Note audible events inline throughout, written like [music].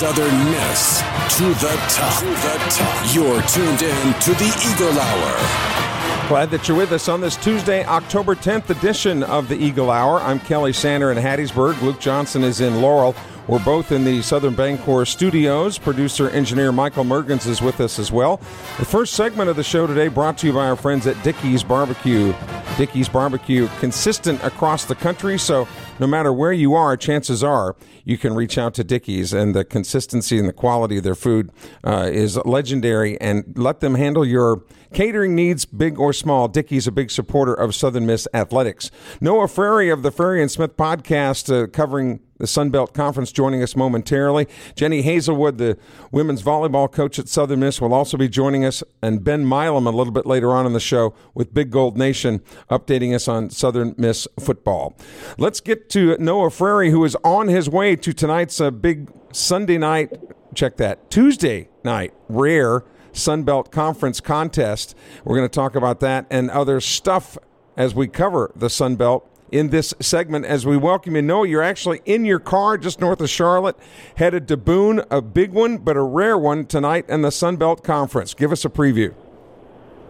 Southern Miss to the top. To the top. You're tuned in to the Eagle Hour. Glad that you're with us on this Tuesday, October 10th edition of the Eagle Hour. I'm Kelly Sander in Hattiesburg. Luke Johnson is in Laurel. We're both in the Southern Bancorp studios. Producer engineer Michael Mergens is with us as well. The first segment of the show today brought to you by our friends at Dickey's Barbecue. Dickey's Barbecue, consistent across the country, so no matter where you are, chances are you can reach out to Dickey's, and the consistency and the quality of their food uh, is legendary. And let them handle your catering needs, big or small. Dickey's a big supporter of Southern Miss athletics. Noah Frary of the Frary and Smith podcast, uh, covering the Sun Belt Conference, joining us momentarily. Jenny Hazelwood, the women's volleyball coach at Southern Miss, will also be joining us, and Ben Milam a little bit later on in the show with Big Gold Nation, updating us on Southern Miss football. Let's get to Noah Frary, who is on his way to tonight's uh, big Sunday night. Check that Tuesday night rare Sun Belt Conference contest. We're going to talk about that and other stuff as we cover the Sun Belt in this segment as we welcome you. Noah, you're actually in your car just north of Charlotte, headed to Boone, a big one, but a rare one tonight in the Sun Belt Conference. Give us a preview.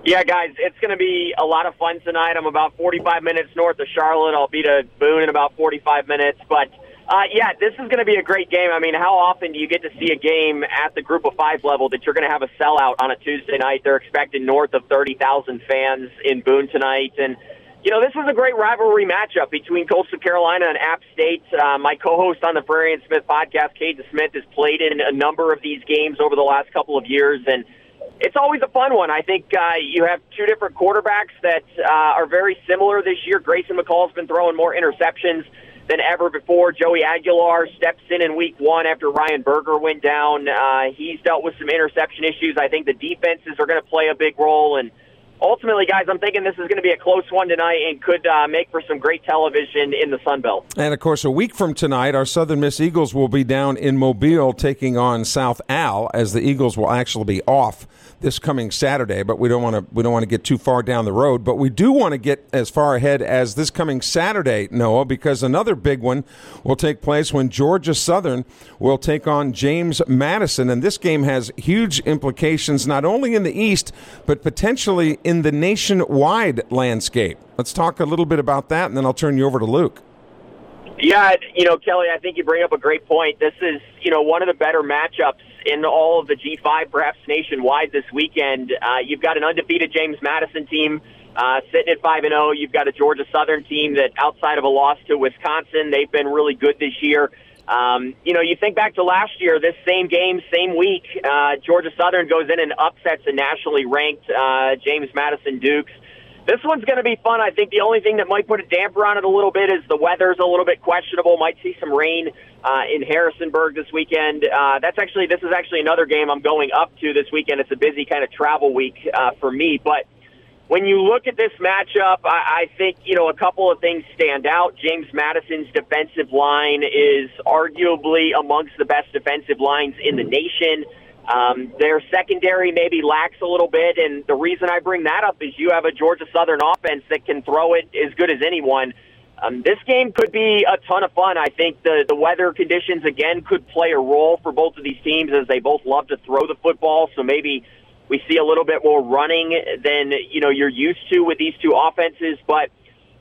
Yeah, guys, it's going to be a lot of fun tonight. I'm about 45 minutes north of Charlotte. I'll be to Boone in about 45 minutes. But, uh, yeah, this is going to be a great game. I mean, how often do you get to see a game at the group of five level that you're going to have a sellout on a Tuesday night? They're expecting north of 30,000 fans in Boone tonight. And, you know, this is a great rivalry matchup between Coastal Carolina and App State. Uh, my co-host on the Frary and Smith podcast, Caden Smith, has played in a number of these games over the last couple of years, and it's always a fun one. I think uh, you have two different quarterbacks that uh, are very similar this year. Grayson McCall's been throwing more interceptions than ever before. Joey Aguilar steps in in week one after Ryan Burger went down. Uh, he's dealt with some interception issues. I think the defenses are going to play a big role, and ultimately, guys, I'm thinking this is going to be a close one tonight and could uh, make for some great television in the Sun Belt. And of course, a week from tonight, our Southern Miss Eagles will be down in Mobile taking on South Al, as the Eagles will actually be off this coming Saturday. But we don't want to we don't want to get too far down the road. But we do want to get as far ahead as this coming Saturday, Noah, because another big one will take place when Georgia Southern will take on James Madison, and this game has huge implications not only in the East but potentially in the nationwide landscape. Let's talk a little bit about that, and then I'll turn you over to Luke. Yeah, you know, Kelly, I think you bring up a great point. This is, you know, one of the better matchups in all of the G5, perhaps nationwide this weekend. Uh, you've got an undefeated James Madison team uh, sitting at 5 and 0. You've got a Georgia Southern team that, outside of a loss to Wisconsin, they've been really good this year. Um, you know, you think back to last year, this same game, same week, uh, Georgia Southern goes in and upsets a nationally ranked uh, James Madison Dukes. This one's going to be fun. I think the only thing that might put a damper on it a little bit is the weather's a little bit questionable. Might see some rain uh, in Harrisonburg this weekend. Uh, that's actually this is actually another game I'm going up to this weekend. It's a busy kind of travel week uh, for me, but when you look at this matchup, I, I think you know a couple of things stand out. James Madison's defensive line is arguably amongst the best defensive lines in the nation. Um, their secondary maybe lacks a little bit, and the reason I bring that up is you have a Georgia Southern offense that can throw it as good as anyone. Um, this game could be a ton of fun. I think the the weather conditions again could play a role for both of these teams as they both love to throw the football. So maybe we see a little bit more running than you know you're used to with these two offenses, but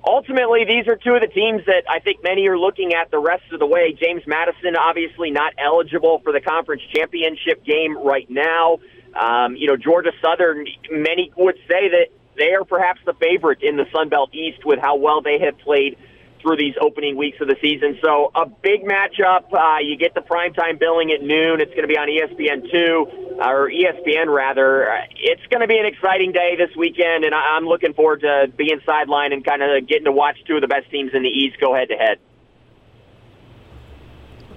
ultimately, these are two of the teams that I think many are looking at the rest of the way. James Madison, obviously not eligible for the conference championship game right now. Um, you know, Georgia Southern, many would say that they are perhaps the favorite in the Sun Belt East with how well they have played through these opening weeks of the season. So a big matchup. Uh, you get the primetime billing at noon. It's going to be on ESPN two or ESPN rather. It's going to be an exciting day this weekend, and I'm looking forward to being sidelined and kind of getting to watch two of the best teams in the East go head to head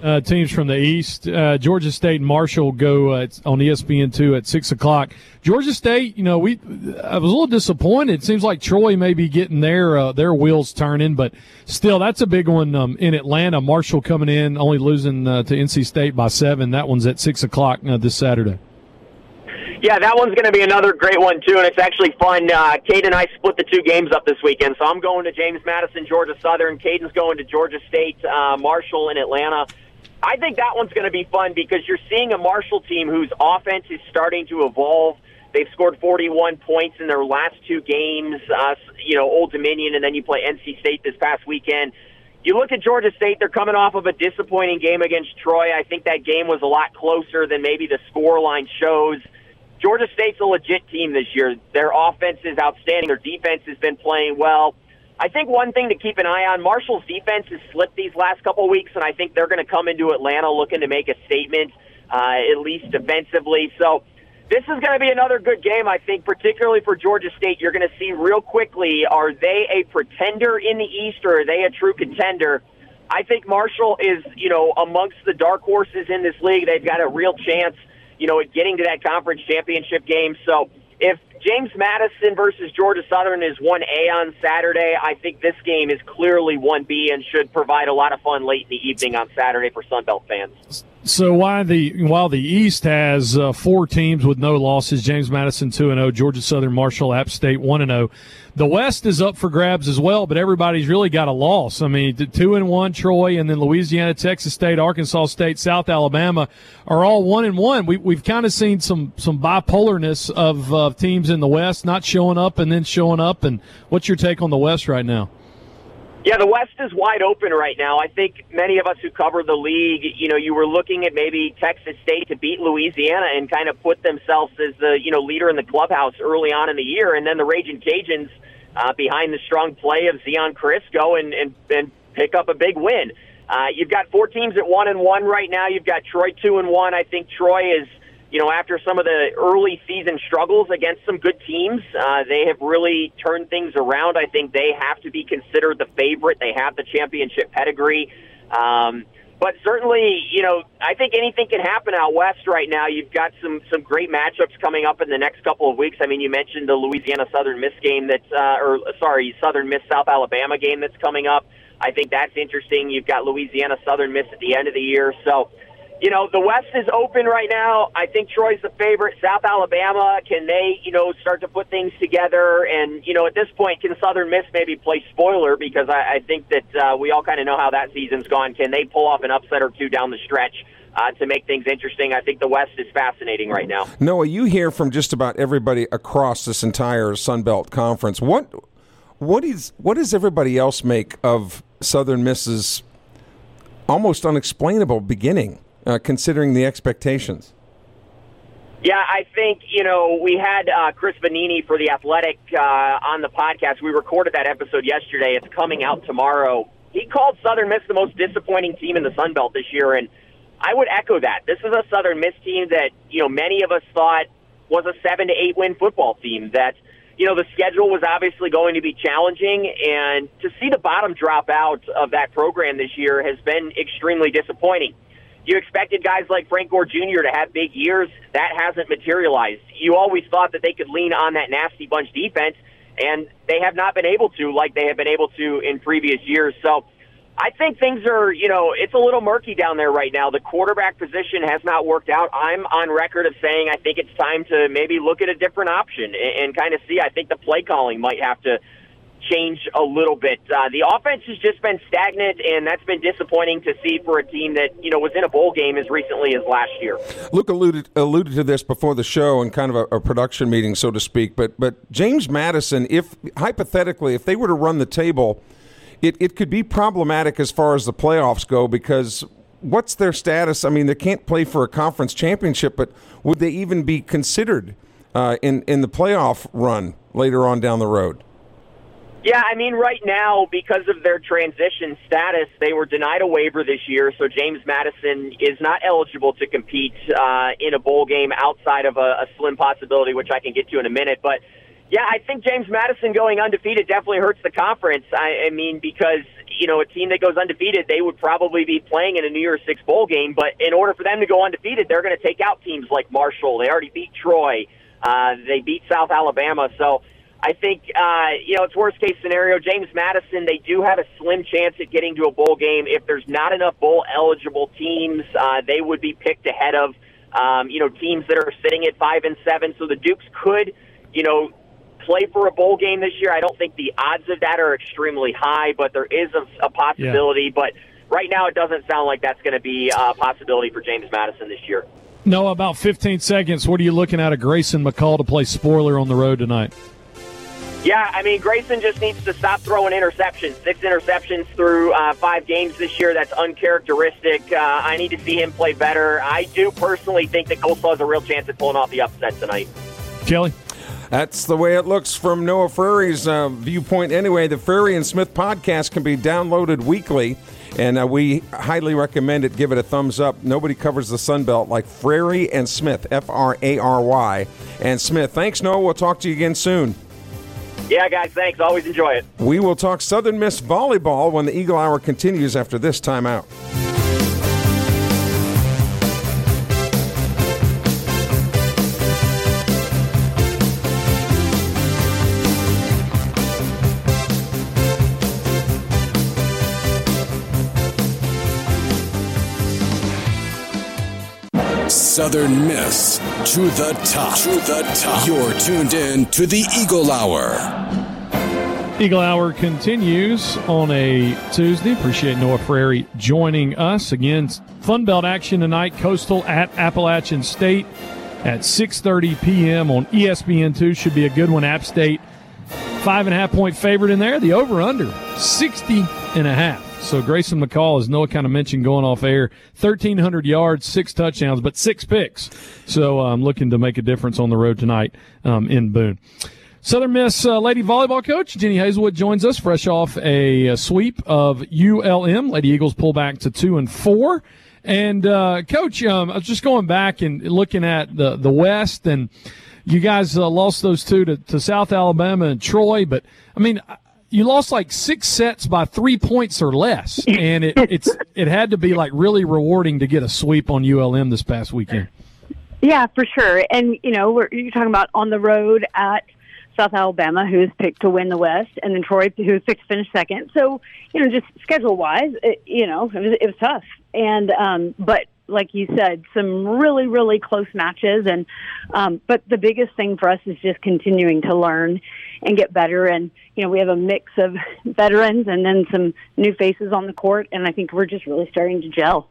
uh, teams from the East. Uh, Georgia State and Marshall go uh, on ESPN two at six o'clock. Georgia State, you know, we I was a little disappointed. It seems like Troy may be getting their uh, their wheels turning, but still, that's a big one um, in Atlanta. Marshall coming in, only losing uh, to NC State by seven. That one's at six o'clock uh, this Saturday. Yeah, that one's going to be another great one too, and it's actually fun. Uh, Kate and I split the two games up this weekend, so I'm going to James Madison, Georgia Southern. Caden's going to Georgia State, uh, Marshall in Atlanta. I think that one's going to be fun because you're seeing a Marshall team whose offense is starting to evolve. They've scored 41 points in their last two games. Uh, you know, Old Dominion, and then you play NC State this past weekend. You look at Georgia State; they're coming off of a disappointing game against Troy. I think that game was a lot closer than maybe the score line shows. Georgia State's a legit team this year. Their offense is outstanding. Their defense has been playing well. I think one thing to keep an eye on, Marshall's defense has slipped these last couple weeks, and I think they're going to come into Atlanta looking to make a statement, uh, at least defensively. So this is going to be another good game, I think, particularly for Georgia State. You're going to see real quickly, are they a pretender in the East or are they a true contender? I think Marshall is, you know, amongst the dark horses in this league. They've got a real chance, you know, at getting to that conference championship game. So if James Madison versus Georgia Southern is 1A on Saturday. I think this game is clearly 1B and should provide a lot of fun late in the evening on Saturday for Sunbelt fans. So while the while the East has uh, four teams with no losses, James Madison two and zero, oh, Georgia Southern, Marshall, App State one and zero. Oh, the West is up for grabs as well, but everybody's really got a loss. I mean, two and one, Troy, and then Louisiana, Texas State, Arkansas State, South Alabama are all one and one. We, we've kind of seen some some bipolarness of uh, teams in the West not showing up and then showing up. And what's your take on the West right now? Yeah, the West is wide open right now. I think many of us who cover the league, you know, you were looking at maybe Texas State to beat Louisiana and kind of put themselves as the, you know, leader in the clubhouse early on in the year. And then the Raging Cajuns, uh, behind the strong play of Zeon Chriss, go and, and, and pick up a big win. Uh, you've got four teams at one and one right now. You've got Troy two and one. I think Troy is – you know, after some of the early season struggles against some good teams, uh, they have really turned things around. I think they have to be considered the favorite. They have the championship pedigree. Um, but certainly, you know, I think anything can happen out west right now. You've got some some great matchups coming up in the next couple of weeks. I mean, you mentioned the Louisiana Southern Miss game that's, uh, or sorry, Southern Miss South Alabama game that's coming up. I think that's interesting. You've got Louisiana Southern Miss at the end of the year, so you know, the West is open right now. I think Troy's the favorite. South Alabama, can they, you know, start to put things together? And, you know, at this point, can Southern Miss maybe play spoiler? Because I, I think that uh, we all kind of know how that season's gone. Can they pull off an upset or two down the stretch? Uh, to make things interesting. I think the West is fascinating right now. Noah, you hear from just about everybody across this entire Sun Belt Conference. What what is what does everybody else make of Southern Miss's almost unexplainable beginning? Uh, considering the expectations? Yeah, I think, you know, we had uh, Chris Vannini for The Athletic uh, on the podcast. We recorded that episode yesterday. It's coming out tomorrow. He called Southern Miss the most disappointing team in the Sun Belt this year, and I would echo that. This is a Southern Miss team that, you know, many of us thought was a seven to eight win football team that – you know, the schedule was obviously going to be challenging, and to see the bottom drop out of that program this year has been extremely disappointing. You expected guys like Frank Gore Jr. to have big years. That hasn't materialized. You always thought that they could lean on that nasty bunch defense, and they have not been able to like they have been able to in previous years. So I think things are, you know, it's a little murky down there right now. The quarterback position has not worked out. I'm on record of saying I think it's time to maybe look at a different option and, and kind of see. I think the play calling might have to change a little bit. Uh, the offense has just been stagnant, and that's been disappointing to see for a team that you know was in a bowl game as recently as last year. Luke alluded alluded to this before the show in kind of a, a production meeting, so to speak. But but James Madison, if hypothetically, if they were to run the table, it, it could be problematic as far as the playoffs go because what's their status? I mean, they can't play for a conference championship, but would they even be considered uh, in in the playoff run later on down the road? Yeah, I mean, right now, because of their transition status, they were denied a waiver this year, so James Madison is not eligible to compete uh, in a bowl game outside of a, a slim possibility, which I can get to in a minute. But yeah, I think James Madison going undefeated definitely hurts the conference. I, I mean, because you know, a team that goes undefeated, they would probably be playing in a New Year's Six bowl game. But in order for them to go undefeated, they're going to take out teams like Marshall. They already beat Troy. Uh, they beat South Alabama. So I think, uh, you know, it's worst case scenario. James Madison, they do have a slim chance at getting to a bowl game. If there's not enough bowl eligible teams, uh, they would be picked ahead of, um, you know, teams that are sitting at five and seven. So the Dukes could, you know, play for a bowl game this year. I don't think the odds of that are extremely high, but there is a, a possibility. Yeah. But right now, it doesn't sound like that's going to be a possibility for James Madison this year. No, about 15 seconds. What are you looking at a Grayson McCall to play spoiler on the road tonight? Yeah, I mean, Grayson just needs to stop throwing interceptions. Six interceptions through uh, five games this year. That's uncharacteristic. Uh, I need to see him play better. I do personally think that Coastal has a real chance at pulling off the upset tonight. Kelly? That's the way it looks from Noah Frary's uh, viewpoint. Anyway, the Frary and Smith podcast can be downloaded weekly, and uh, we highly recommend it. Give it a thumbs up. Nobody covers the Sun Belt like Frary and Smith, F R A R Y and Smith. Thanks, Noah. We'll talk to you again soon. Yeah, guys, thanks. Always enjoy it. We will talk Southern Miss volleyball when the Eagle Hour continues after this timeout. Southern Miss to the top. To the top. You're tuned in to the Eagle Hour. Eagle Hour continues on a Tuesday. Appreciate Noah Frary joining us again. Fun Belt action tonight. Coastal at Appalachian State at 6:30 p.m. on ESPN2. Should be a good one. App State five and a half point favorite in there. The over under 60 and a half. So Grayson McCall, as Noah kind of mentioned going off air, 1,300 yards, six touchdowns, but six picks. So I'm um, looking to make a difference on the road tonight um, in Boone. Southern Miss uh, Lady Volleyball coach Jenny Hazelwood joins us fresh off a, a, sweep of ULM. Lady Eagles pull back to two and four. And uh, coach, um, I was just going back and looking at the the West, and you guys uh, lost those two to, to South Alabama and Troy. But I mean, you lost like six sets by three points or less, and it, it's it had to be like really rewarding to get a sweep on ULM this past weekend. Yeah, for sure. And you know, we're, you're talking about on the road at South Alabama, who's picked to win the West, and then Troy, who's picked to finish second. So, you know, just schedule wise, you know, it was, it was tough. And um, but like you said, some really, really close matches. And um, but the biggest thing for us is just continuing to learn and get better. And you know, we have a mix of [laughs] veterans and then some new faces on the court, and I think we're just really starting to gel.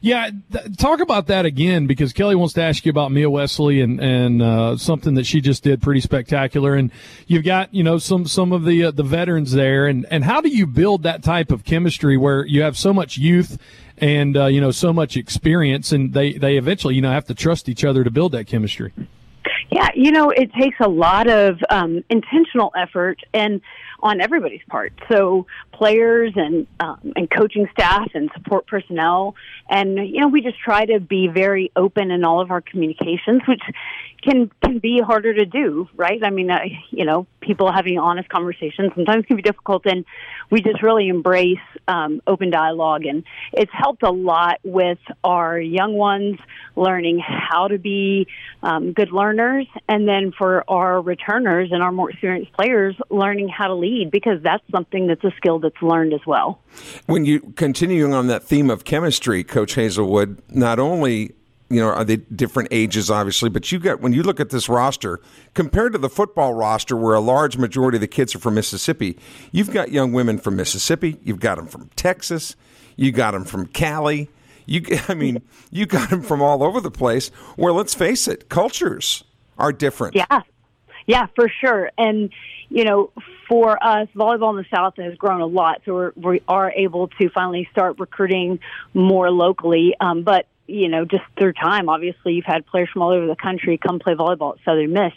Yeah, th- talk about that again because Kelly wants to ask you about Mia Wesley and and uh, something that she just did pretty spectacular. And you've got you know some some of the uh, the veterans there, and and how do you build that type of chemistry where you have so much youth and uh, you know so much experience, and they they eventually you know have to trust each other to build that chemistry. Yeah, you know, it takes a lot of um, intentional effort and on everybody's part. So players and um, and coaching staff and support personnel, and you know, we just try to be very open in all of our communications, which can can be harder to do, right? I mean, uh, you know, people having honest conversations sometimes can be difficult, and we just really embrace um, open dialogue, and it's helped a lot with our young ones learning how to be um, good learners, and then for our returners and our more experienced players learning how to lead because that's something that's a skill that's learned as well. When you continuing on that theme of chemistry, Coach Hazelwood, not only you know, are they different ages, obviously? But you got when you look at this roster compared to the football roster, where a large majority of the kids are from Mississippi, you've got young women from Mississippi, you've got them from Texas, you got them from Cali. You, [laughs] I mean, you got them from all over the place. Where let's face it, cultures are different. Yeah, yeah, for sure. And you know, for us, volleyball in the South has grown a lot, so we're, we are able to finally start recruiting more locally. Um, but you know, just through time, obviously, you've had players from all over the country come play volleyball at Southern Miss,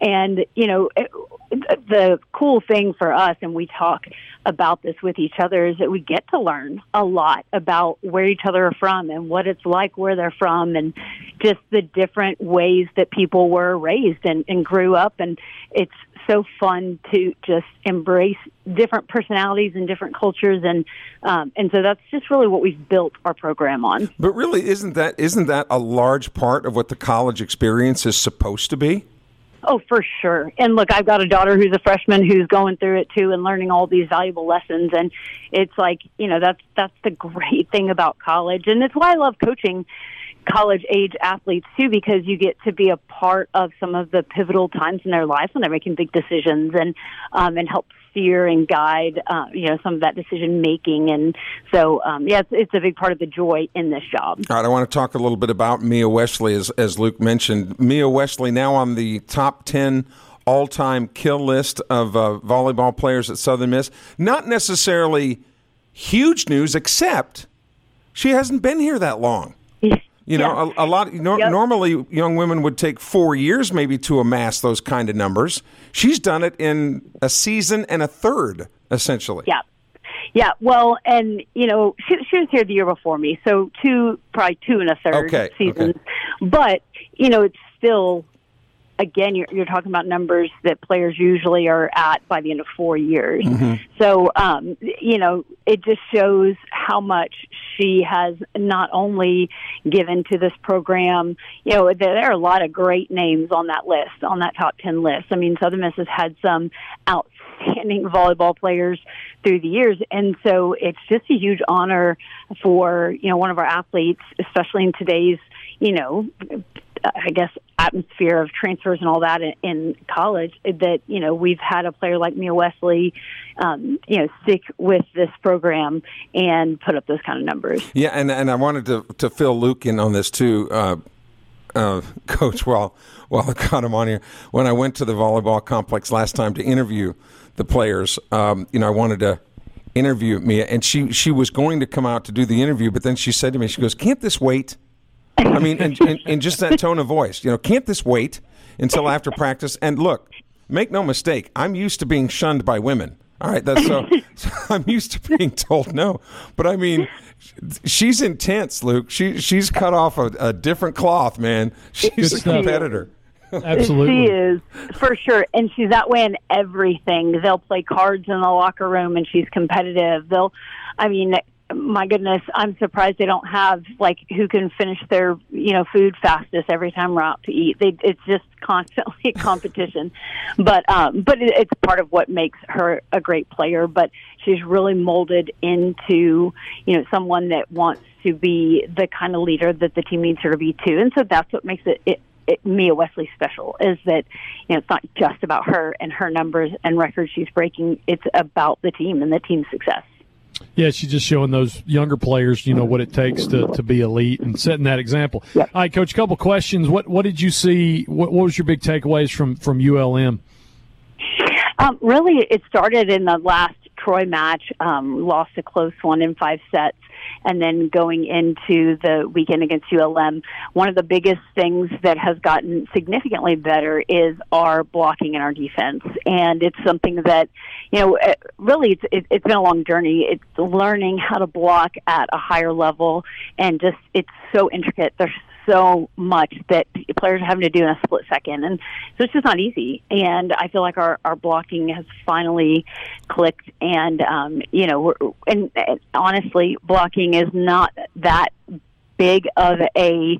and you know, it, the cool thing for us, and we talk about this with each other, is that we get to learn a lot about where each other are from and what it's like where they're from, and just the different ways that people were raised and, and grew up, and it's so fun to just embrace different personalities and different cultures, and um, and so that's just really what we've built our program on. But really, isn't that isn't that a large part of what the college experience is supposed to be? Oh, for sure. And look, I've got a daughter who's a freshman who's going through it too and learning all these valuable lessons. And it's like, you know, that's, that's the [laughs] great thing about college. And it's why I love coaching college age athletes too because you get to be a part of some of the pivotal times in their life when they're making big decisions and um, and help steer and guide uh, you know some of that decision making and so um, yeah it's, it's a big part of the joy in this job. All right, I want to talk a little bit about Mia Wesley as as Luke mentioned. Mia Wesley now on the top ten all-time kill list of uh, volleyball players at Southern Miss. Not necessarily huge news, except she hasn't been here that long. [laughs] You know, a, a, lot. You know, yep. Normally, young women would take four years maybe to amass those kind of numbers. She's done it in a season and a third, essentially. Yeah. Yeah, well, and you know, she, she was here the year before me, so two, probably two and a third okay, seasons. Okay. But you know, it's still again, you're, you're talking about numbers that players usually are at by the end of four years. Mm-hmm. So, um, you know, it just shows how much she has not only given to this program, you know, there, are a lot of great names on that list, on that top 10 list. I mean, Southern Miss has had some outstanding [laughs] volleyball players through the years. And so it's just a huge honor for, you know, one of our athletes, especially in today's, you know, I guess atmosphere of transfers and all that in, in college that you know we've had a player like Mia Wesley, um, you know, stick with this program and put up those kind of numbers. Yeah, and and I wanted to to fill Luke in on this too. Uh, uh, [laughs] coach, while while I got him on here, when I went to the volleyball complex last time to interview the players, um, you know, I wanted to interview Mia, and she she was going to come out to do the interview, but then she said to me, she goes, "Can't this wait?" I mean, and, and, and just that tone of voice. You know, can't this wait until after practice? And look, make no mistake, I'm used to being shunned by women. All right, that's so, [laughs] so, I'm used to being told no. But I mean, she's intense, Luke. She she's cut off a, a different cloth, man. She's a competitor. Absolutely, she is for sure, and she's that way in everything. They'll play cards in the locker room, and she's competitive. They'll, I mean, my goodness, I'm surprised they don't have like who can finish their you know food fastest every time we're out to eat. They, it's just constantly a competition, but um, but it, it's part of what makes her a great player. But she's really molded into you know someone that wants to be the kind of leader that the team needs her to be too, and so that's what makes it, it it, Mia Wesley special is that you know it's not just about her and her numbers and records she's breaking. It's about the team and the team's success. Yeah, she's just showing those younger players, you know, what it takes to, to be elite and setting that example. Yep. All right, Coach, a couple questions. What what did you see? What, what was your big takeaways from, from ULM? Um, really, it started in the last Troy match, um, lost a close one in five sets and then going into the weekend against ULM, one of the biggest things that has gotten significantly better is our blocking and our defense. And it's something that, you know, really it's, it, it's been a long journey. It's learning how to block at a higher level and just, it's so intricate. There's so much that players are having to do in a split second. And so it's just not easy. And I feel like our, our blocking has finally clicked. And, um, you know, and, and honestly, blocking is not that big of a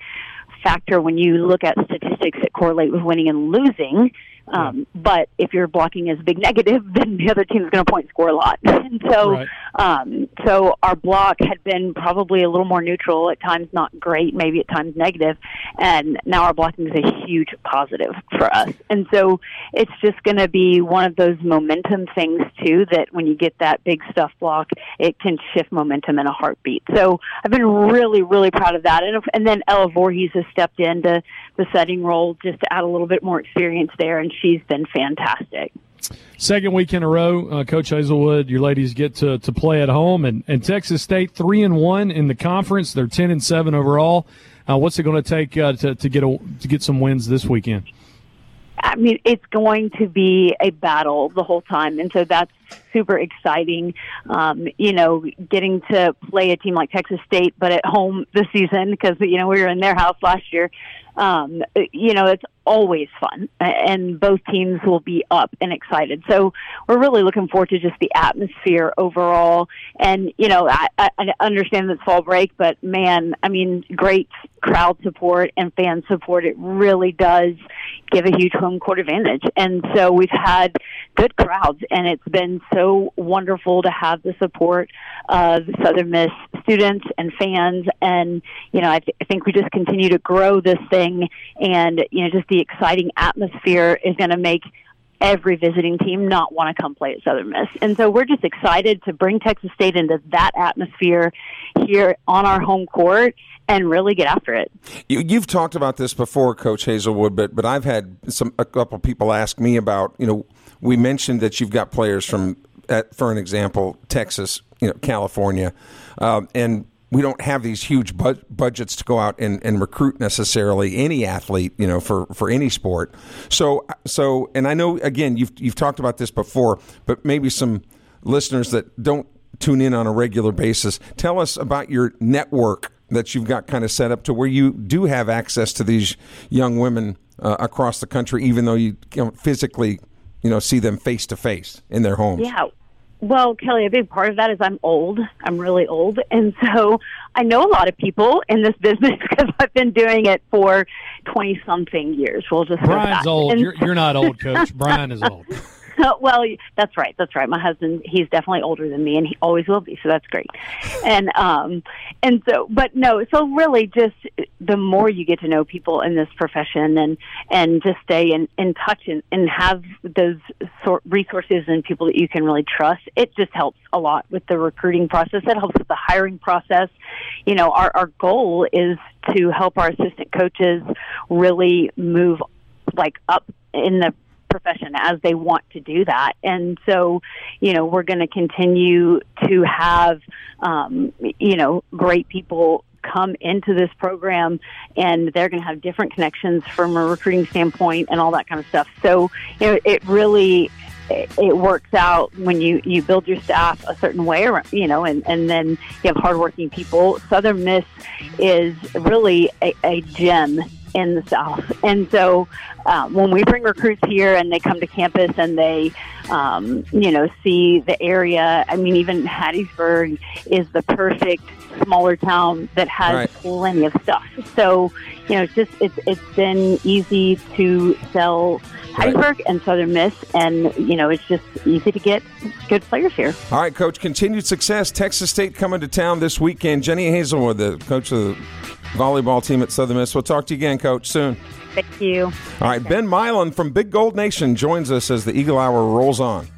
factor when you look at statistics that correlate with winning and losing. Um, but if your blocking is a big [laughs] negative, then the other team is going to point score a lot. [laughs] and so, right. um, so our block had been probably a little more neutral at times, not great, maybe at times negative, and now our blocking is a huge positive for us. And so it's just going to be one of those momentum things too that when you get that big stuff block, it can shift momentum in a heartbeat. So I've been really, really proud of that. And and then Ella Voorhees has stepped into the setting role just to add a little bit more experience there, and she's been fantastic. Second week in a row, uh, Coach Hazelwood, your ladies get to, to play at home, and, and Texas State three and one in the conference. They're ten and seven overall. Uh, what's it going to take uh, to to get a, to get some wins this weekend? I mean, it's going to be a battle the whole time, and so that's super exciting. Um, you know, getting to play a team like Texas State, but at home this season because you know we were in their house last year. Um, you know, it's always fun, and both teams will be up and excited. So we're really looking forward to just the atmosphere overall. And you know, I, I understand it's fall break, but man, I mean, great crowd support and fan support. It really does give a huge home court advantage. And so we've had good crowds, and it's been so wonderful to have the support of Southern Miss students and fans. And you know, I, th- I think we just continue to grow this thing, and you know, just the exciting atmosphere is going to make every visiting team not want to come play at Southern Miss. And so we're just excited to bring Texas State into that atmosphere here on our home court and really get after it. You, have talked about this before, Coach Hazelwood, but but I've had some a couple people ask me about you know we mentioned that you've got players from at, for an example Texas, you know California, um, and we don't have these huge bu- budgets to go out and, and recruit necessarily any athlete, you know, for, for any sport. So, so, and I know again you've you've talked about this before, but maybe some listeners that don't tune in on a regular basis, tell us about your network that you've got kind of set up to where you do have access to these young women uh, across the country, even though you don't physically, you know, see them face to face in their homes. Yeah, well, Kelly, a big part of that is I'm old. I'm really old. And so I know a lot of people in this business [laughs] because I've been doing it for 20 something years. We'll just Brian's old. You're, you're not old, coach. Brian is old. [laughs] [laughs] well, that's right. That's right. My husband, he's definitely older than me, and he always will be. So that's great. [laughs] And um, and so, but no. So really, just the more you get to know people in this profession, and and just stay in in touch and and have those sort resources and people that you can really trust, it just helps a lot with the recruiting process. It helps with the hiring process. You know, our our goal is to help our assistant coaches really move like up in the profession as they want to do that. And so, you know, we're going to continue to have, um, you know, great people come into this program and they're going to have different connections from a recruiting standpoint and all that kind of stuff. So, you know, it really it works out when you you build your staff a certain way, you know, and and then you have hardworking people. Southern Miss is really a, a gem in the South. And so uh, when we bring recruits here and they come to campus and they, um, you know, see the area, I mean, even Hattiesburg is the perfect smaller town that has right. plenty of stuff. So, you know, it's just, it's, it's been easy to sell Hattiesburg right. and Southern Miss, and you know it's just easy to get good players here. All right, Coach. Continued success. Texas State coming to town this weekend. Jenny Hazelwood, the coach of the volleyball team at Southern Miss. We'll talk to you again, Coach, soon. Thank you. All right, Ben Milam from Big Gold Nation joins us as the Eagle Hour rolls on.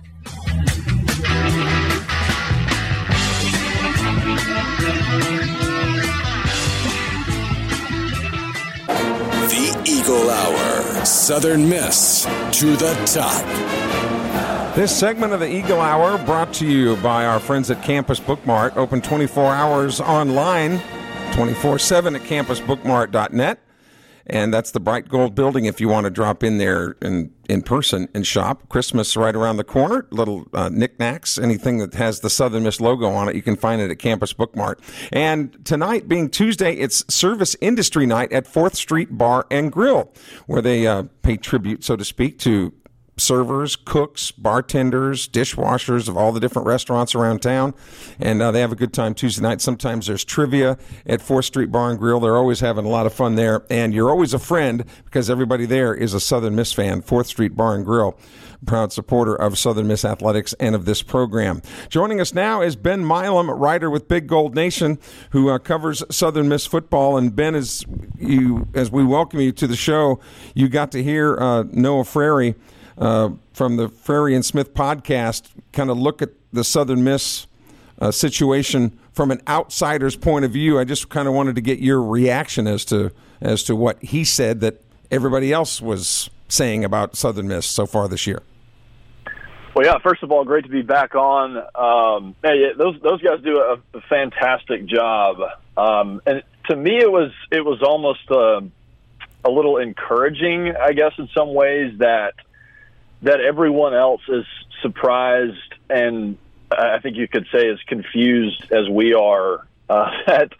Hour, Southern Miss to the top. This segment of the Eagle Hour brought to you by our friends at Campus Bookmart, open 24 hours online 24 7 at campusbookmart.net. And that's the Bright Gold building if you want to drop in there in, in person and shop. Christmas right around the corner. Little uh, knickknacks, anything that has the Southern Miss logo on it, you can find it at Campus Bookmart. And tonight, being Tuesday, it's Service Industry Night at 4th Street Bar and Grill, where they uh, pay tribute, so to speak, to servers, cooks, bartenders, dishwashers of all the different restaurants around town, and uh, they have a good time Tuesday night. Sometimes there's trivia at Fourth Street Bar and Grill. They're always having a lot of fun there, and you're always a friend because everybody there is a Southern Miss fan. Fourth Street Bar and Grill proud supporter of Southern Miss Athletics and of this program. Joining us now is Ben Milam, writer with Big Gold Nation, who uh, covers Southern Miss football. And Ben, as you as we welcome you to the show, you got to hear uh, Noah Frary uh, from the Frary and Smith podcast kind of look at the Southern Miss uh, situation from an outsider's point of view. I just kind of wanted to get your reaction as to as to what he said that everybody else was saying about Southern Miss so far this year. Well, yeah. First of all, great to be back on. Um, hey, those those guys do a, a fantastic job, um, and to me, it was it was almost a, uh, a little encouraging, I guess, in some ways that that everyone else is surprised and I think you could say as confused as we are uh, [laughs] that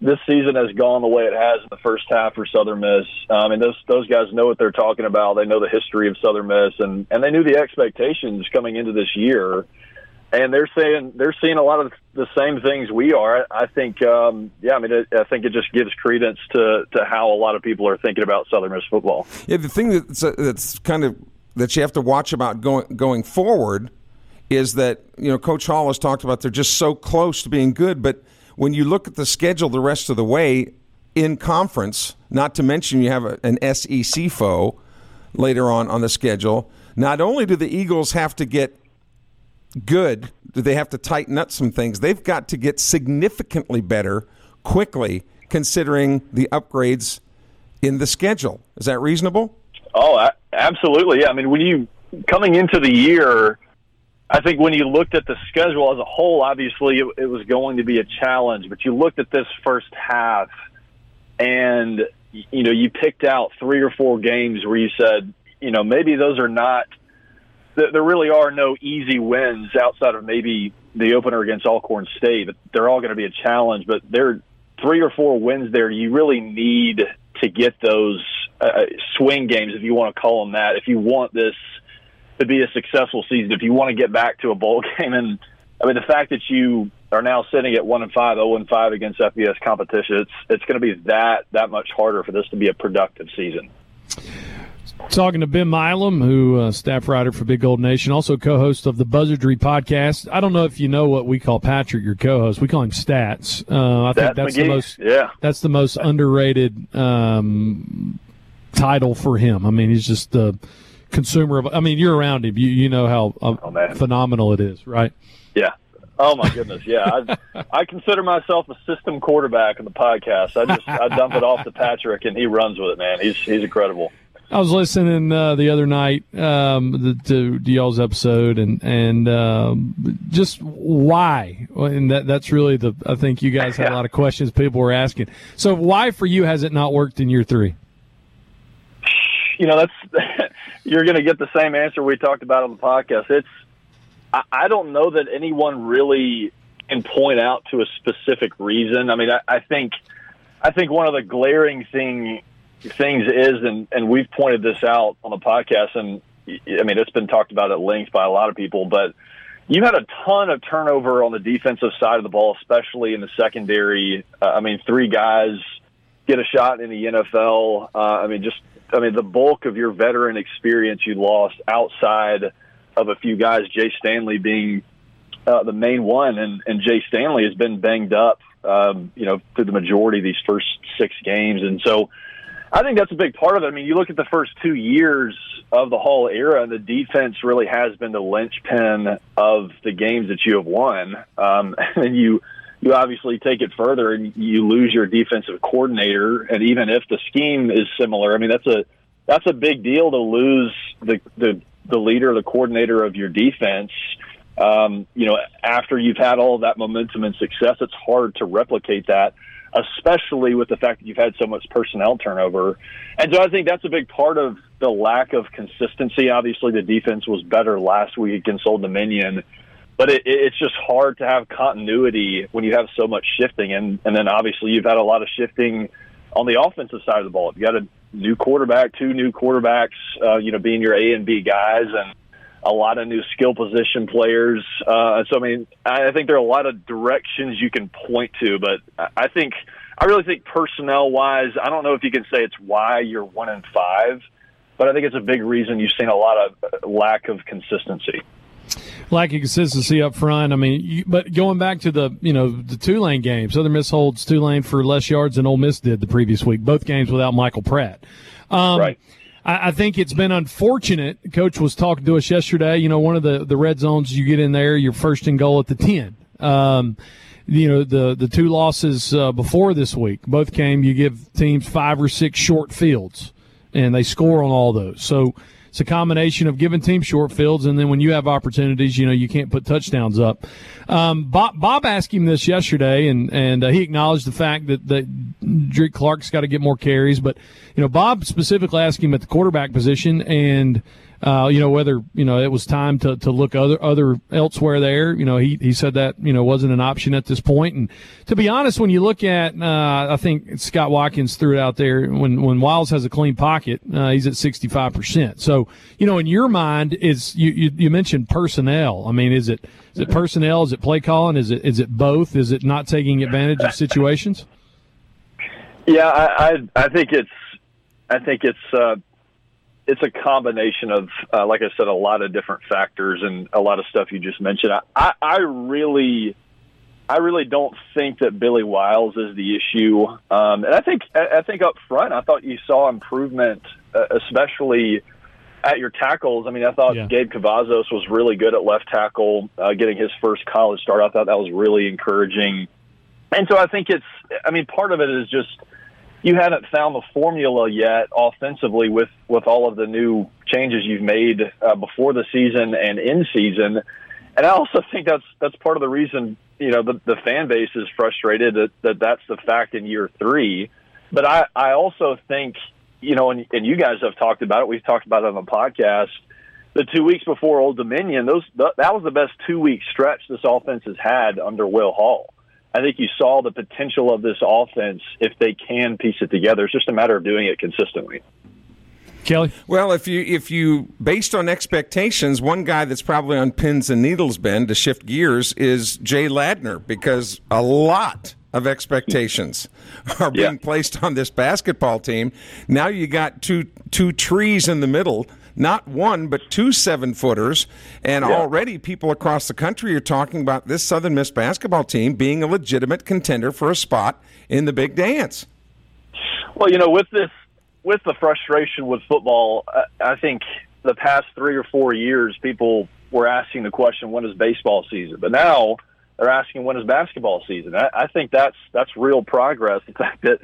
this season has gone the way it has in the first half for Southern Miss. Um, and those those guys know what they're talking about. They know the history of Southern Miss, and and they knew the expectations coming into this year. And they're saying they're seeing a lot of the same things we are. I think, um, yeah, I mean, it, I think it just gives credence to to how a lot of people are thinking about Southern Miss football. Yeah, the thing that's uh, that's kind of that you have to watch about going going forward is that you know Coach Hall has talked about they're just so close to being good, but when you look at the schedule the rest of the way in conference, not to mention you have a, an SEC foe later on on the schedule. Not only do the Eagles have to get good, do they have to tighten up some things? They've got to get significantly better quickly, considering the upgrades in the schedule. Is that reasonable? Oh, absolutely. Yeah. I mean, when you coming into the year, I think when you looked at the schedule as a whole, obviously it, it, was going to be a challenge. But you looked at this first half, and you know you picked out three or four games where you said, you know, maybe those are not. There really are no easy wins outside of maybe the opener against Alcorn State. They're all going to be a challenge. But there are three or four wins there. You really need to get those uh, swing games, if you want to call them that. If you want this to be a successful season if you want to get back to a bowl [laughs] game. And I mean, the fact that you are now sitting at one and five, zero oh and five against FBS competition, it's it's going to be that that much harder for this to be a productive season. Talking to Ben Milam, who uh, staff writer for Big Gold Nation, also co-host of the Buzzardry podcast. I don't know if you know what we call Patrick, your co-host. We call him Stats. Uh, I think that's McGee. the most yeah. That's the most underrated um, title for him. I mean, he's just the. Consumer of. I mean, you're around him. You you know how uh, oh, phenomenal it is, right? Yeah. Oh my goodness, yeah. I, [laughs] I consider myself a system quarterback in the podcast. I just I dump it off to Patrick and he runs with it, man. He's he's incredible. I was listening uh, the other night um, the, to, to y'all's episode, and and um, just why, and that that's really the. I think you guys had a [laughs] lot of questions people were asking. So why for you has it not worked in year three? You know, that's [laughs] you're going to get the same answer we talked about on the podcast. It's I, I don't know that anyone really can point out to a specific reason. I mean, I, I think I think one of the glaring thing things is, and and we've pointed this out on the podcast, and I mean it's been talked about at length by a lot of people, but you had a ton of turnover on the defensive side of the ball, especially in the secondary. Uh, I mean, three guys get a shot in the NFL. Uh, I mean, just I mean, the bulk of your veteran experience you lost outside of a few guys, Jay Stanley being uh, the main one, and, and Jay Stanley has been banged up, um, you know, through the majority of these first six games, and so I think that's a big part of it. I mean, you look at the first two years of the Hall era, and the defense really has been the linchpin of the games that you have won, um, [laughs] and you you obviously take it further and you lose your defensive coordinator. And even if the scheme is similar, I mean that's a that's a big deal to lose the the, the leader, the coordinator of your defense. Um, you know, after you've had all that momentum and success, it's hard to replicate that, especially with the fact that you've had so much personnel turnover. And so I think that's a big part of the lack of consistency. Obviously, the defense was better last week against Old Dominion but it, it's just hard to have continuity when you have so much shifting, and and then obviously you've had a lot of shifting on the offensive side of the ball. You got a new quarterback, two new quarterbacks, uh, you know, being your A and B guys, and a lot of new skill position players. Uh, so, I mean, I think there are a lot of directions you can point to, but I think, I really think personnel wise, I don't know if you can say it's why you're one and five, but I think it's a big reason you've seen a lot of lack of consistency lack of consistency up front. I mean, you, but going back to the you know the Tulane game, Southern Miss holds Tulane for less yards than Ole Miss did the previous week. Both games without Michael Pratt. Um, right. I, I think it's been unfortunate. Coach was talking to us yesterday. You know, one of the the red zones you get in there, you're first and goal at the ten. Um, you know the the two losses uh, before this week both came you give teams five or six short fields and they score on all those so it's a combination of giving teams short fields, and then when you have opportunities, you know you can't put touchdowns up. Um, Bob, Bob asked him this yesterday, and and uh, he acknowledged the fact that that Drake Clark's got to get more carries, but you know Bob specifically asked him at the quarterback position, and uh, you know whether you know it was time to, to look other other elsewhere there. You know he he said that you know wasn't an option at this point. And to be honest, when you look at uh, I think Scott Watkins threw it out there when when Wiley has a clean pocket, uh, he's at sixty five percent. So you know in your mind is you, you you mentioned personnel. I mean is it is it personnel? Is it play calling? Is it is it both? Is it not taking advantage of situations? Yeah, I I, I think it's I think it's uh, it's a combination of, uh, like I said, a lot of different factors and a lot of stuff you just mentioned. I, I really, I really don't think that Billy Wiley is the issue. Um, and I think, I think up front, I thought you saw improvement, uh, especially at your tackles. I mean, I thought yeah. Gabe Cavazos was really good at left tackle, uh, getting his first college start. I thought that was really encouraging. And so I think it's, I mean, part of it is just you haven't found the formula yet offensively with with all of the new changes you've made uh, before the season and in season. And I also think that's that's part of the reason you know the, the fan base is frustrated that, that that's the fact in year three. But I I also think you know and, and you guys have talked about it. We've talked about it on the podcast. The two weeks before Old Dominion, those that was the best two week stretch this offense has had under Will Hall. I think you saw the potential of this offense if they can piece it together. It's just a matter of doing it consistently. Kelly? Well, if you if you based on expectations, one guy that's probably on pins and needles, Ben, to shift gears is Jay Ladner because a lot of expectations [laughs] are being yeah. placed on this basketball team. Now you got two two trees in the middle not one, but two seven footers. And yeah. already people across the country are talking about this Southern Miss basketball team being a legitimate contender for a spot in the big dance. Well, you know, with this, with the frustration with football, I think the past three or four years, people were asking the question, when is baseball season? But now they're asking, when is basketball season? I, I think that's, that's real progress. The fact that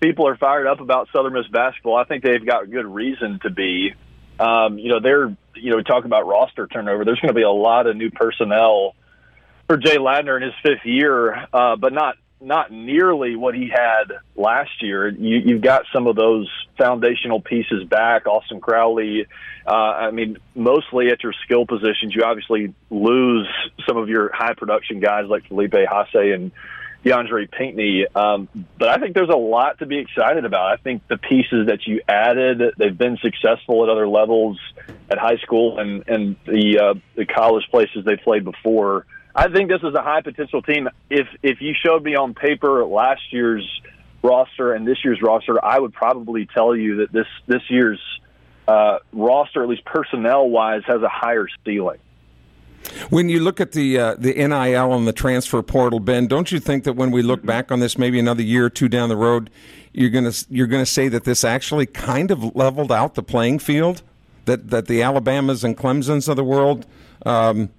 people are fired up about Southern Miss basketball, I think they've got good reason to be um, you know, they're, you know, talk about roster turnover. There's going to be a lot of new personnel for Jay Ladner in his fifth year, uh, but not not nearly what he had last year. You, you've got some of those foundational pieces back. Austin Crowley. Uh, I mean, mostly at your skill positions, you obviously lose some of your high production guys like Felipe Haase and DeAndre Pinckney. Um, but I think there's a lot to be excited about. I think the pieces that you added, they've been successful at other levels at high school and, and the, uh, the college places they played before. I think this is a high potential team. If, if you showed me on paper last year's roster and this year's roster, I would probably tell you that this, this year's uh, roster, at least personnel wise, has a higher ceiling. When you look at the uh, the NIL and the transfer portal, Ben, don't you think that when we look back on this, maybe another year or two down the road, you're gonna you're gonna say that this actually kind of leveled out the playing field, that that the Alabamas and Clemson's of the world, um,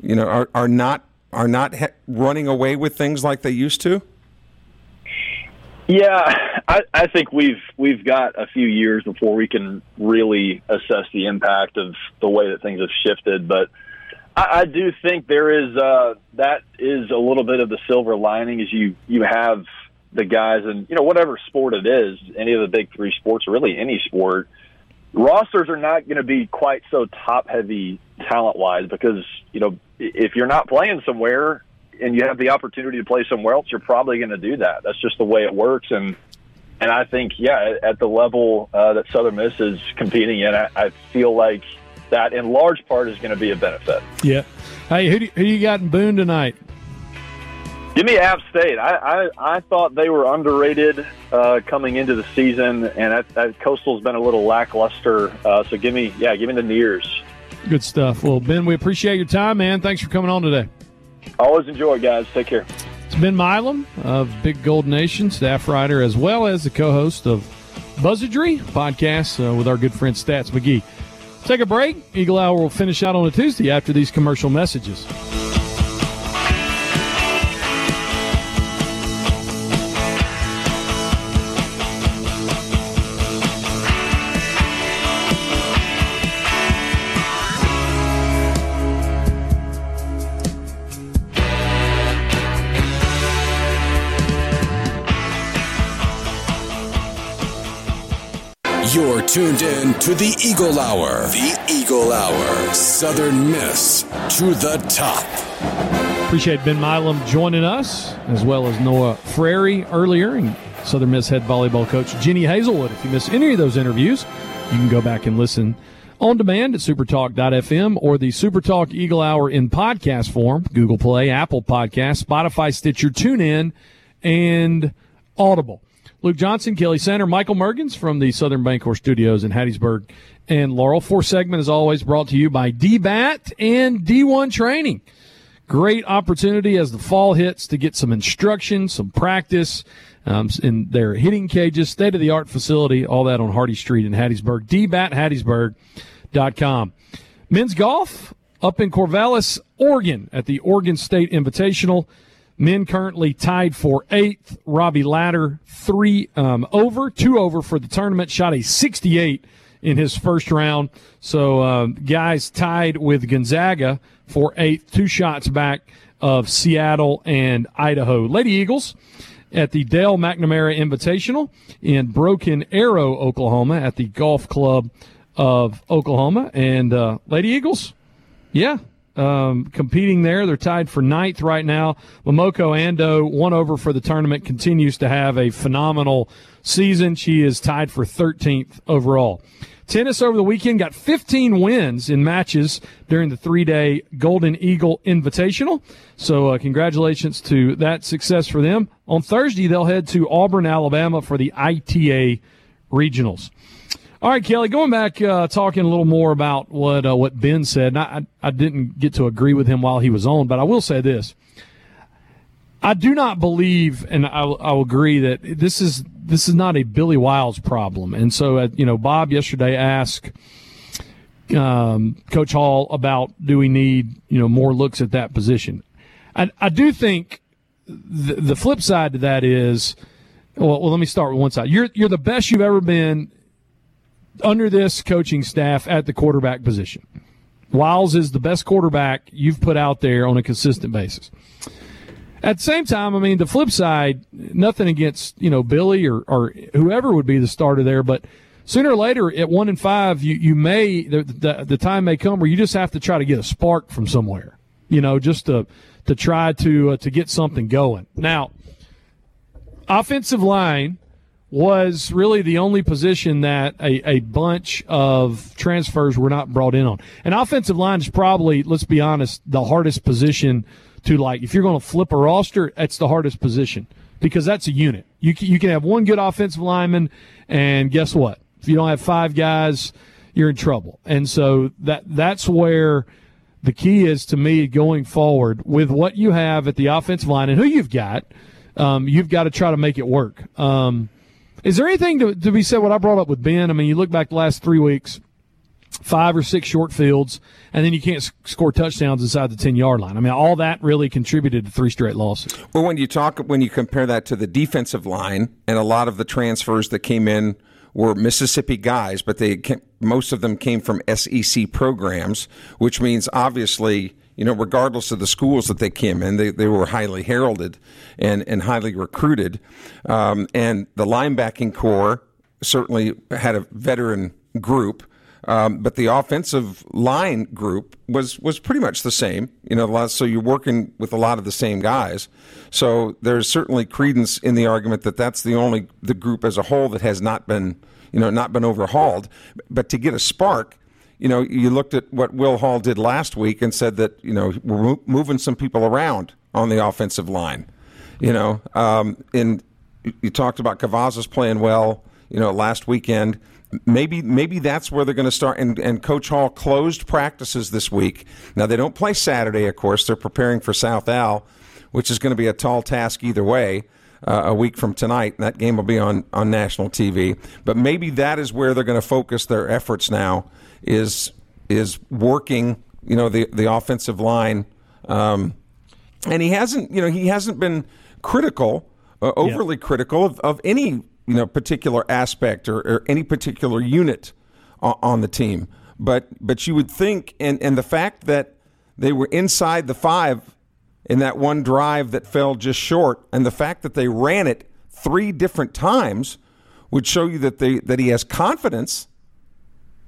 you know, are are not are not he- running away with things like they used to. Yeah, I, I think we've we've got a few years before we can really assess the impact of the way that things have shifted, but I, I do think there is uh, that is a little bit of the silver lining is you you have the guys and you know whatever sport it is, any of the big three sports, really any sport, rosters are not going to be quite so top heavy talent wise because you know if you're not playing somewhere and you have the opportunity to play somewhere else, you're probably going to do that. That's just the way it works and and I think, yeah, at the level uh, that Southern Miss is competing in, I, I feel like that in large part is going to be a benefit. Yeah. Hey, who do, who you got in Boone tonight? Give me App State. I, I, I thought they were underrated uh, coming into the season, and that, that Coastal's been a little lackluster. Uh, so give me, yeah, give me the Nears. Good stuff. Well, Ben, we appreciate your time, man. Thanks for coming on today. Always enjoy, guys. Take care. It's Ben Milam of Big Gold Nation, staff writer, as well as the co-host of Buzzardry podcast uh, with our good friend Stats McGee. Take a break. Eagle Hour will finish out on a Tuesday after these commercial messages. Tuned in to the Eagle Hour. The Eagle Hour. Southern Miss to the top. Appreciate Ben Milam joining us, as well as Noah Frary earlier, and Southern Miss head volleyball coach Jenny Hazelwood. If you miss any of those interviews, you can go back and listen on demand at supertalk.fm or the Supertalk Eagle Hour in podcast form, Google Play, Apple Podcast, Spotify, Stitcher, TuneIn, and Audible. Luke Johnson, Kelly Center, Michael Mergens from the Southern Bancorp Studios in Hattiesburg and Laurel. Fourth segment is always brought to you by DBAT and D1 Training. Great opportunity as the fall hits to get some instruction, some practice um, in their hitting cages, state of the art facility, all that on Hardy Street in Hattiesburg. DBATHattiesburg.com. Men's golf up in Corvallis, Oregon at the Oregon State Invitational. Men currently tied for eighth. Robbie Ladder, three um, over, two over for the tournament, shot a 68 in his first round. So, uh, guys tied with Gonzaga for eighth, two shots back of Seattle and Idaho. Lady Eagles at the Dale McNamara Invitational in Broken Arrow, Oklahoma, at the Golf Club of Oklahoma. And uh, Lady Eagles, yeah, um, competing there. They're tied for ninth right now. Momoko Ando, one over for the tournament, continues to have a phenomenal season. She is tied for 13th overall. Tennis over the weekend got 15 wins in matches during the three day Golden Eagle Invitational. So, uh, congratulations to that success for them. On Thursday, they'll head to Auburn, Alabama for the ITA Regionals. All right, Kelly, going back, uh, talking a little more about what uh, what Ben said. I, I didn't get to agree with him while he was on, but I will say this. I do not believe, and I, will agree that this is this is not a Billy Wiley problem. And so, uh, you know, Bob yesterday asked um, Coach Hall about do we need you know more looks at that position. I, I do think the, the flip side to that is, well, well, let me start with one side. You're you're the best you've ever been under this coaching staff at the quarterback position. Wiley is the best quarterback you've put out there on a consistent basis. At the same time, I mean, the flip side, nothing against, you know, Billy or, or whoever would be the starter there, but sooner or later at one and five, you, you may, the, the, the time may come where you just have to try to get a spark from somewhere, you know, just to, to try to, uh, to get something going. Now, offensive line, was really the only position that a, a bunch of transfers were not brought in on. And offensive line is probably, let's be honest, the hardest position to like. If you're going to flip a roster, that's the hardest position because that's a unit. You can, you can have one good offensive lineman, and guess what? If you don't have five guys, you're in trouble. And so that that's where the key is to me going forward with what you have at the offensive line and who you've got. Um, you've got to try to make it work. Um, is there anything to, to be said what I brought up with Ben? I mean, you look back the last three weeks, five or six short fields, and then you can't score touchdowns inside the 10 yard line. I mean, all that really contributed to three straight losses. Well, when you talk, when you compare that to the defensive line and a lot of the transfers that came in were Mississippi guys, but they most of them came from SEC programs, which means obviously you know, regardless of the schools that they came in, they, they were highly heralded and, and highly recruited. Um, and the linebacking corps certainly had a veteran group. Um, but the offensive line group was was pretty much the same. You know, so you're working with a lot of the same guys. So there's certainly credence in the argument that that's the only the group as a whole that has not been you know not been overhauled. But to get a spark, you know, you looked at what Will Hall did last week and said that you know we're moving some people around on the offensive line. You know, um, and you talked about Cavazos playing well. You know, last weekend maybe maybe that's where they're going to start. And, and Coach Hall closed practices this week. Now they don't play Saturday, of course. They're preparing for South Al, which is going to be a tall task either way. Uh, a week from tonight, that game will be on on national TV. But maybe that is where they're going to focus their efforts now. Is is working, you know, the the offensive line. Um, and he hasn't, you know, he hasn't been critical, uh, overly yeah. critical of, of any you know particular aspect or, or any particular unit on, on the team. But but you would think, and and the fact that they were inside the five in that one drive that fell just short, and the fact that they ran it three different times would show you that they that he has confidence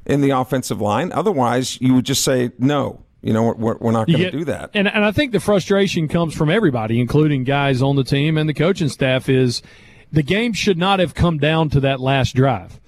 in the offensive line. Otherwise, you would just say no. You know, we're, we're not going to do that. And and I think the frustration comes from everybody, including guys on the team and the coaching staff. Is the game should not have come down to that last drive.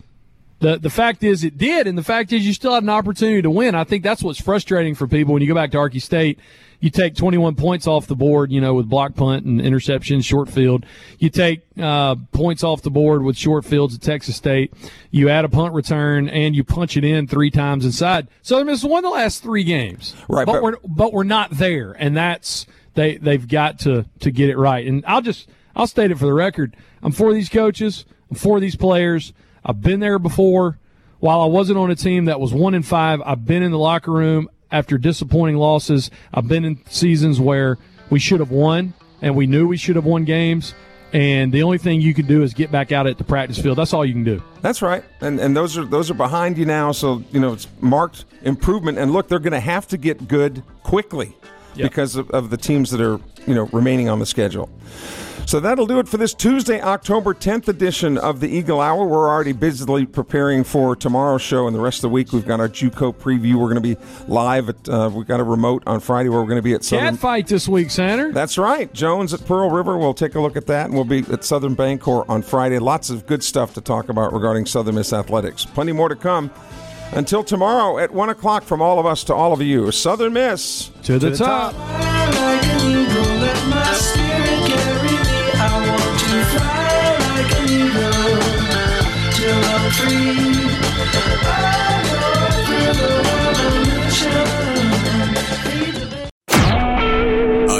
The the fact is it did, and the fact is you still had an opportunity to win. I think that's what's frustrating for people when you go back to Arky State. You take 21 points off the board, you know, with block punt and interception, short field. You take uh, points off the board with short fields at Texas State. You add a punt return and you punch it in three times inside. Southern Miss won the last three games, right? But, but we're but we're not there, and that's they they've got to to get it right. And I'll just I'll state it for the record. I'm for these coaches. I'm for these players. I've been there before. While I wasn't on a team that was one in five, I've been in the locker room after disappointing losses. I've been in seasons where we should have won and we knew we should have won games. And the only thing you can do is get back out at the practice field. That's all you can do. That's right. And and those are those are behind you now. So you know it's marked improvement. And look, they're going to have to get good quickly yep. because of, of the teams that are you know remaining on the schedule. So that'll do it for this Tuesday, October 10th edition of the Eagle Hour. We're already busily preparing for tomorrow's show and the rest of the week. We've got our JUCO preview. We're going to be live at, uh, we've got a remote on Friday where we're going to be at Southern. Cat fight this week, Sander. That's right. Jones at Pearl River. We'll take a look at that and we'll be at Southern Bancorp on Friday. Lots of good stuff to talk about regarding Southern Miss Athletics. Plenty more to come. Until tomorrow at 1 o'clock from all of us to all of you, Southern Miss to the, to the top. top.